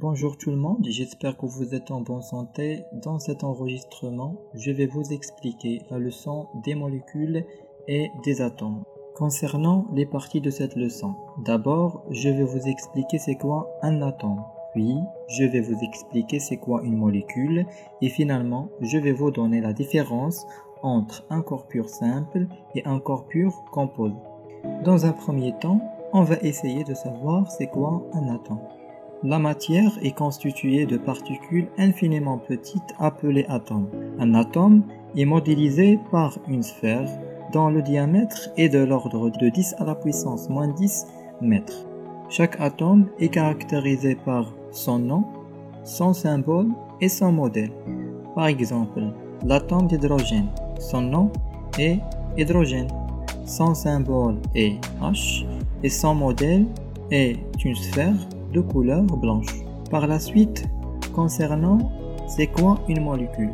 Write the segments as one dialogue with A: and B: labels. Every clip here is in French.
A: Bonjour tout le monde, j'espère que vous êtes en bonne santé. Dans cet enregistrement, je vais vous expliquer la leçon des molécules et des atomes. Concernant les parties de cette leçon, d'abord, je vais vous expliquer c'est quoi un atome. Puis, je vais vous expliquer c'est quoi une molécule. Et finalement, je vais vous donner la différence entre un corps pur simple et un corps pur composé. Dans un premier temps, on va essayer de savoir c'est quoi un atome. La matière est constituée de particules infiniment petites appelées atomes. Un atome est modélisé par une sphère dont le diamètre est de l'ordre de 10 à la puissance moins 10 mètres. Chaque atome est caractérisé par son nom, son symbole et son modèle. Par exemple, l'atome d'hydrogène, son nom est hydrogène, son symbole est H et son modèle est une sphère de couleur blanche. Par la suite, concernant c'est quoi une molécule?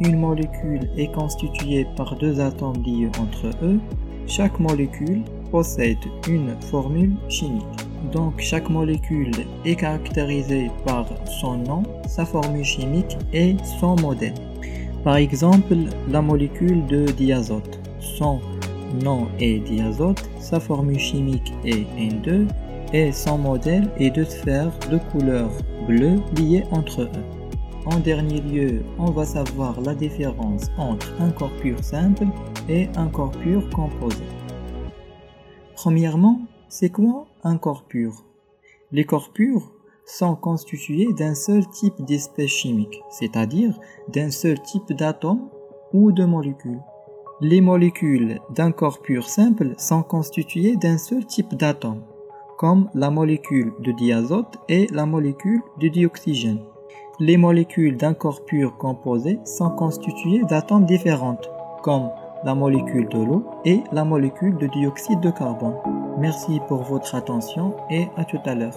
A: Une molécule est constituée par deux atomes liés entre eux. Chaque molécule possède une formule chimique. Donc chaque molécule est caractérisée par son nom, sa formule chimique et son modèle. Par exemple, la molécule de diazote. Son nom est diazote, sa formule chimique est N2 et son modèle est deux sphères de couleur bleue liées entre eux. En dernier lieu, on va savoir la différence entre un corps pur simple et un corps pur composé. Premièrement, c'est quoi un corps pur? Les corps purs sont constitués d'un seul type d'espèce chimique, c'est-à-dire d'un seul type d'atome ou de molécule. Les molécules d'un corps pur simple sont constituées d'un seul type d'atome, comme la molécule de diazote et la molécule de dioxygène. Les molécules d'un corps pur composé sont constituées d'atomes différents, comme la molécule de l'eau et la molécule de dioxyde de carbone. Merci pour votre attention et à tout à l'heure.